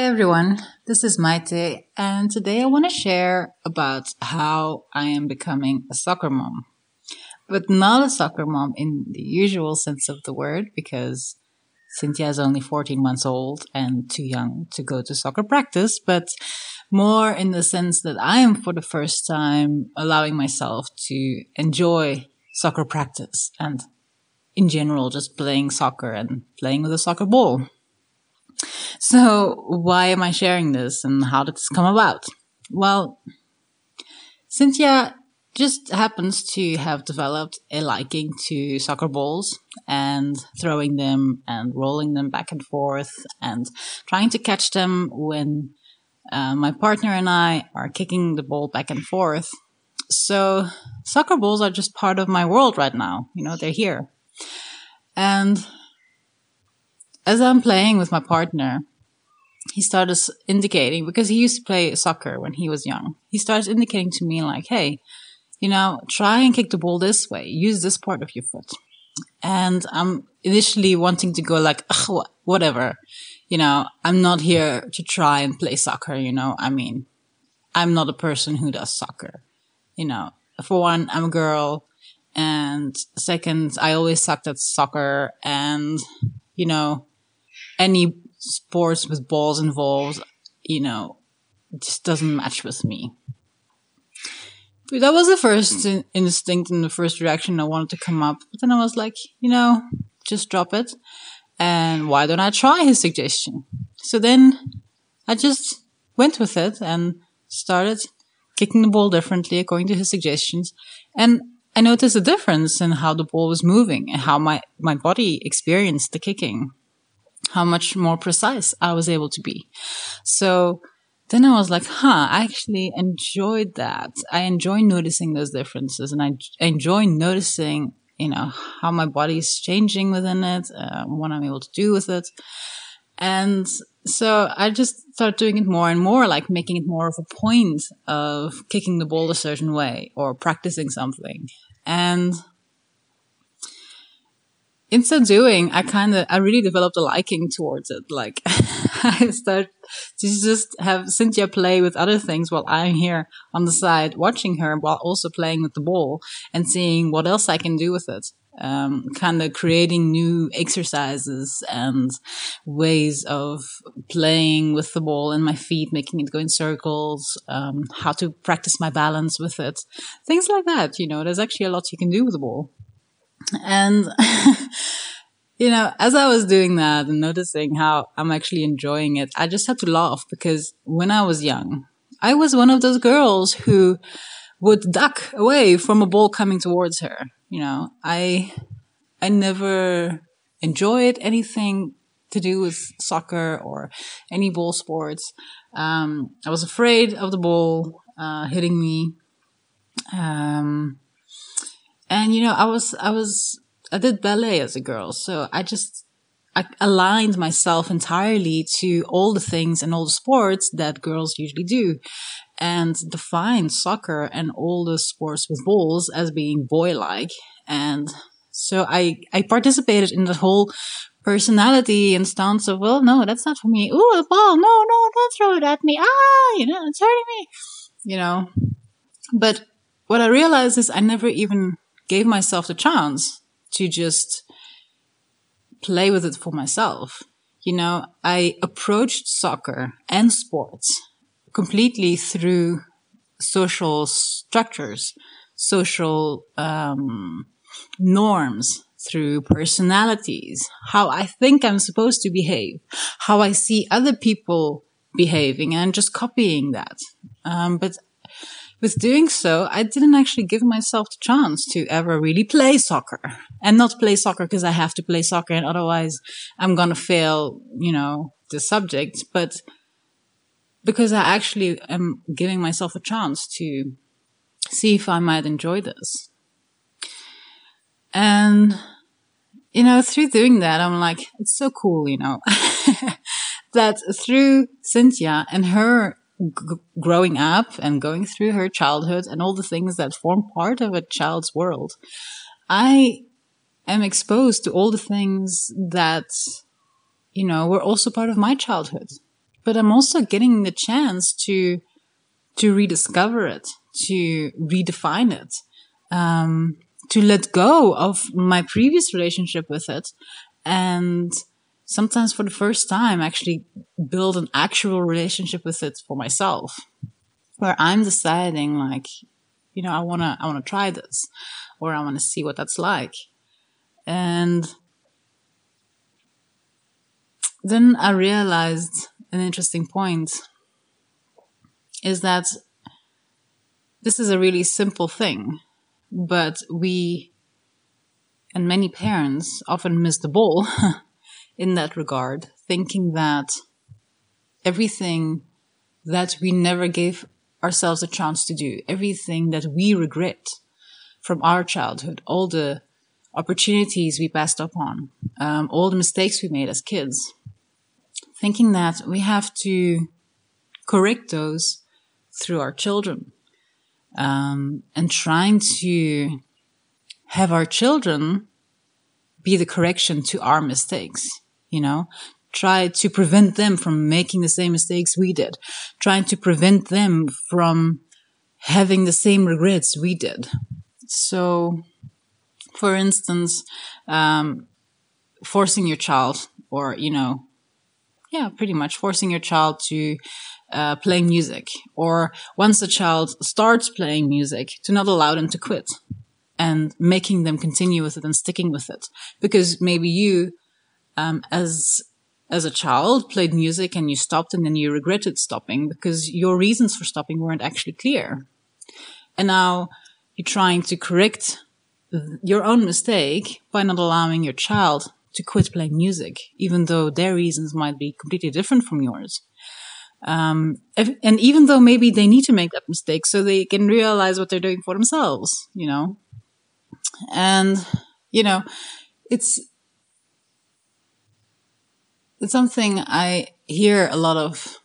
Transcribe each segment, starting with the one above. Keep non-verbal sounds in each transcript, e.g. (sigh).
Hi everyone, this is Maite, and today I want to share about how I am becoming a soccer mom. But not a soccer mom in the usual sense of the word, because Cynthia is only 14 months old and too young to go to soccer practice, but more in the sense that I am for the first time allowing myself to enjoy soccer practice and in general just playing soccer and playing with a soccer ball. So, why am I sharing this and how did this come about? Well, Cynthia just happens to have developed a liking to soccer balls and throwing them and rolling them back and forth and trying to catch them when uh, my partner and I are kicking the ball back and forth. So, soccer balls are just part of my world right now. You know, they're here. And as I'm playing with my partner, he started indicating because he used to play soccer when he was young. He started indicating to me like, "Hey, you know, try and kick the ball this way. Use this part of your foot." And I'm initially wanting to go like, whatever, you know, I'm not here to try and play soccer. You know, I mean, I'm not a person who does soccer. You know, for one, I'm a girl, and second, I always sucked at soccer, and you know, any sports with balls involved, you know, just doesn't match with me. But that was the first hmm. in- instinct and the first reaction I wanted to come up. But then I was like, you know, just drop it. And why don't I try his suggestion? So then I just went with it and started kicking the ball differently according to his suggestions. And I noticed a difference in how the ball was moving and how my, my body experienced the kicking how much more precise I was able to be. So then I was like, huh, I actually enjoyed that. I enjoy noticing those differences and I enjoy noticing, you know, how my body is changing within it, uh, what I'm able to do with it. And so I just started doing it more and more, like making it more of a point of kicking the ball a certain way or practicing something. And in so doing, I kind of, I really developed a liking towards it. Like, (laughs) I started to just have Cynthia play with other things while I'm here on the side watching her while also playing with the ball and seeing what else I can do with it. Um, kind of creating new exercises and ways of playing with the ball and my feet, making it go in circles, um, how to practice my balance with it. Things like that, you know, there's actually a lot you can do with the ball. And, (laughs) you know, as I was doing that and noticing how I'm actually enjoying it, I just had to laugh because when I was young, I was one of those girls who would duck away from a ball coming towards her. You know, I, I never enjoyed anything to do with soccer or any ball sports. Um, I was afraid of the ball uh, hitting me. Um, and you know, I was, I was, I did ballet as a girl. So I just, I aligned myself entirely to all the things and all the sports that girls usually do and defined soccer and all the sports with balls as being boy like. And so I, I participated in the whole personality and stance of, well, no, that's not for me. Ooh, a ball. No, no, don't throw it at me. Ah, you know, it's hurting me, you know. But what I realized is I never even gave myself the chance to just play with it for myself. You know, I approached soccer and sports completely through social structures, social um, norms, through personalities, how I think I'm supposed to behave, how I see other people behaving, and just copying that. Um, but with doing so, I didn't actually give myself the chance to ever really play soccer and not play soccer because I have to play soccer and otherwise I'm going to fail, you know, the subject, but because I actually am giving myself a chance to see if I might enjoy this. And, you know, through doing that, I'm like, it's so cool, you know, (laughs) that through Cynthia and her g- growing up and going through her childhood and all the things that form part of a child's world, I am exposed to all the things that, you know, were also part of my childhood. but I'm also getting the chance to to rediscover it, to redefine it, um, to let go of my previous relationship with it, and sometimes for the first time actually build an actual relationship with it for myself, where I'm deciding like, you know, I wanna I wanna try this, or I wanna see what that's like, and then I realized an interesting point is that this is a really simple thing, but we and many parents often miss the ball (laughs) in that regard, thinking that everything that we never gave ourselves a chance to do, everything that we regret from our childhood, all the opportunities we passed up on, um, all the mistakes we made as kids, thinking that we have to correct those through our children um, and trying to have our children be the correction to our mistakes you know? Try to prevent them from making the same mistakes we did. Trying to prevent them from having the same regrets we did. So for instance um, forcing your child or you know yeah, pretty much forcing your child to uh, play music, or once a child starts playing music, to not allow them to quit and making them continue with it and sticking with it, because maybe you, um, as as a child, played music and you stopped, and then you regretted stopping because your reasons for stopping weren't actually clear, and now you're trying to correct your own mistake by not allowing your child to quit playing music, even though their reasons might be completely different from yours. Um, if, and even though maybe they need to make that mistake so they can realize what they're doing for themselves, you know. And, you know, it's, it's something I hear a lot of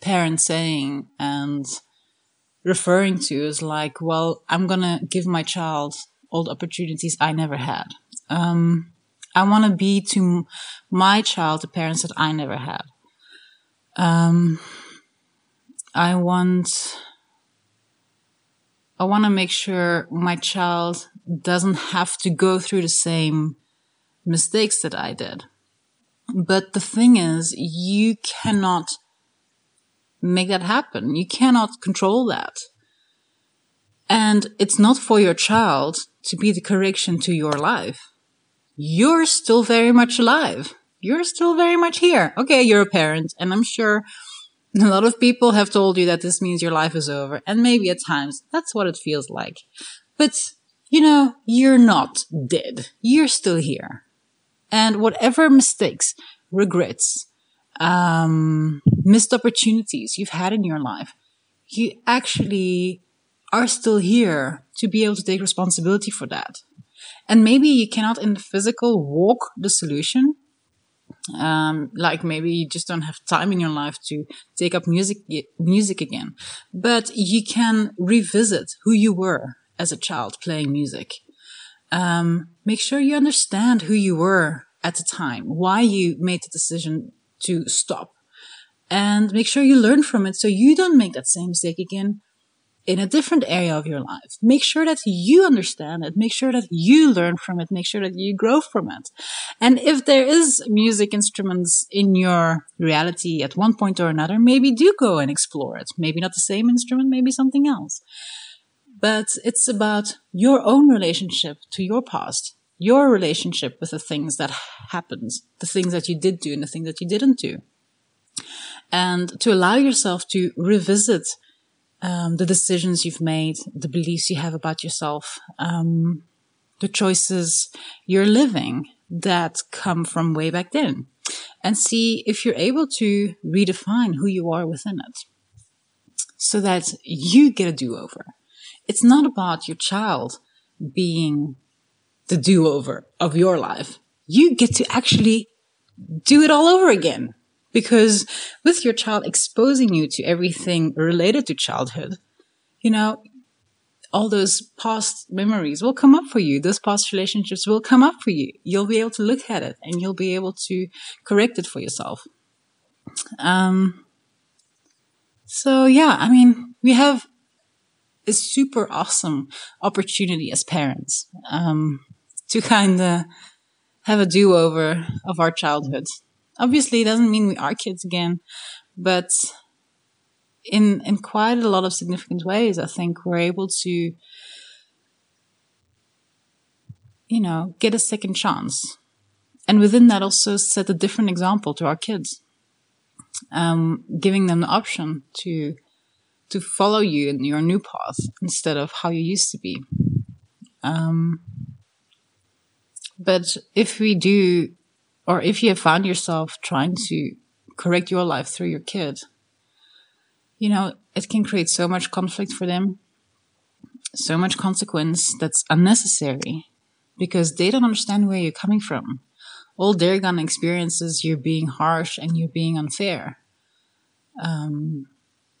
parents saying and referring to is like, well, I'm going to give my child all the opportunities I never had. Um, I want to be to my child the parents that I never had. Um, I want, I want to make sure my child doesn't have to go through the same mistakes that I did. But the thing is, you cannot make that happen. You cannot control that. And it's not for your child to be the correction to your life you're still very much alive. You're still very much here. Okay, you're a parent, and I'm sure a lot of people have told you that this means your life is over, and maybe at times that's what it feels like. But, you know, you're not dead. You're still here. And whatever mistakes, regrets, um, missed opportunities you've had in your life, you actually are still here to be able to take responsibility for that. And maybe you cannot in the physical walk the solution. Um, like maybe you just don't have time in your life to take up music, music again, but you can revisit who you were as a child playing music. Um, make sure you understand who you were at the time, why you made the decision to stop and make sure you learn from it so you don't make that same mistake again in a different area of your life. Make sure that you understand it. Make sure that you learn from it. Make sure that you grow from it. And if there is music instruments in your reality at one point or another, maybe do go and explore it. Maybe not the same instrument, maybe something else. But it's about your own relationship to your past, your relationship with the things that happened, the things that you did do and the things that you didn't do. And to allow yourself to revisit um, the decisions you've made, the beliefs you have about yourself, um, the choices you're living that come from way back then, and see if you're able to redefine who you are within it so that you get a do over. It's not about your child being the do over of your life. You get to actually do it all over again. Because with your child exposing you to everything related to childhood, you know, all those past memories will come up for you. Those past relationships will come up for you. You'll be able to look at it and you'll be able to correct it for yourself. Um, so yeah, I mean, we have a super awesome opportunity as parents um, to kind of have a do over of our childhood. Obviously, it doesn't mean we are kids again, but in in quite a lot of significant ways, I think we're able to, you know, get a second chance, and within that, also set a different example to our kids, um, giving them the option to to follow you in your new path instead of how you used to be. Um, but if we do, or if you have found yourself trying to correct your life through your kid, you know, it can create so much conflict for them, so much consequence that's unnecessary because they don't understand where you're coming from. All they're gonna experience is you're being harsh and you're being unfair. Um,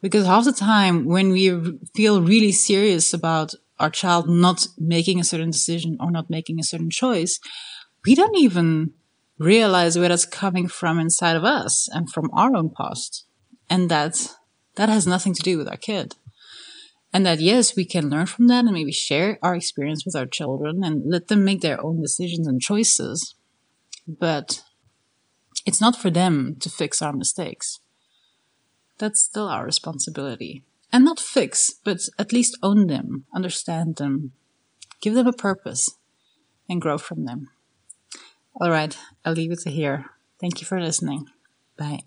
because half the time when we feel really serious about our child not making a certain decision or not making a certain choice, we don't even realize where that's coming from inside of us and from our own past. And that that has nothing to do with our kid. And that yes, we can learn from that and maybe share our experience with our children and let them make their own decisions and choices. But it's not for them to fix our mistakes. That's still our responsibility. And not fix, but at least own them, understand them, give them a purpose, and grow from them. All right, I'll leave it here. Thank you for listening. Bye.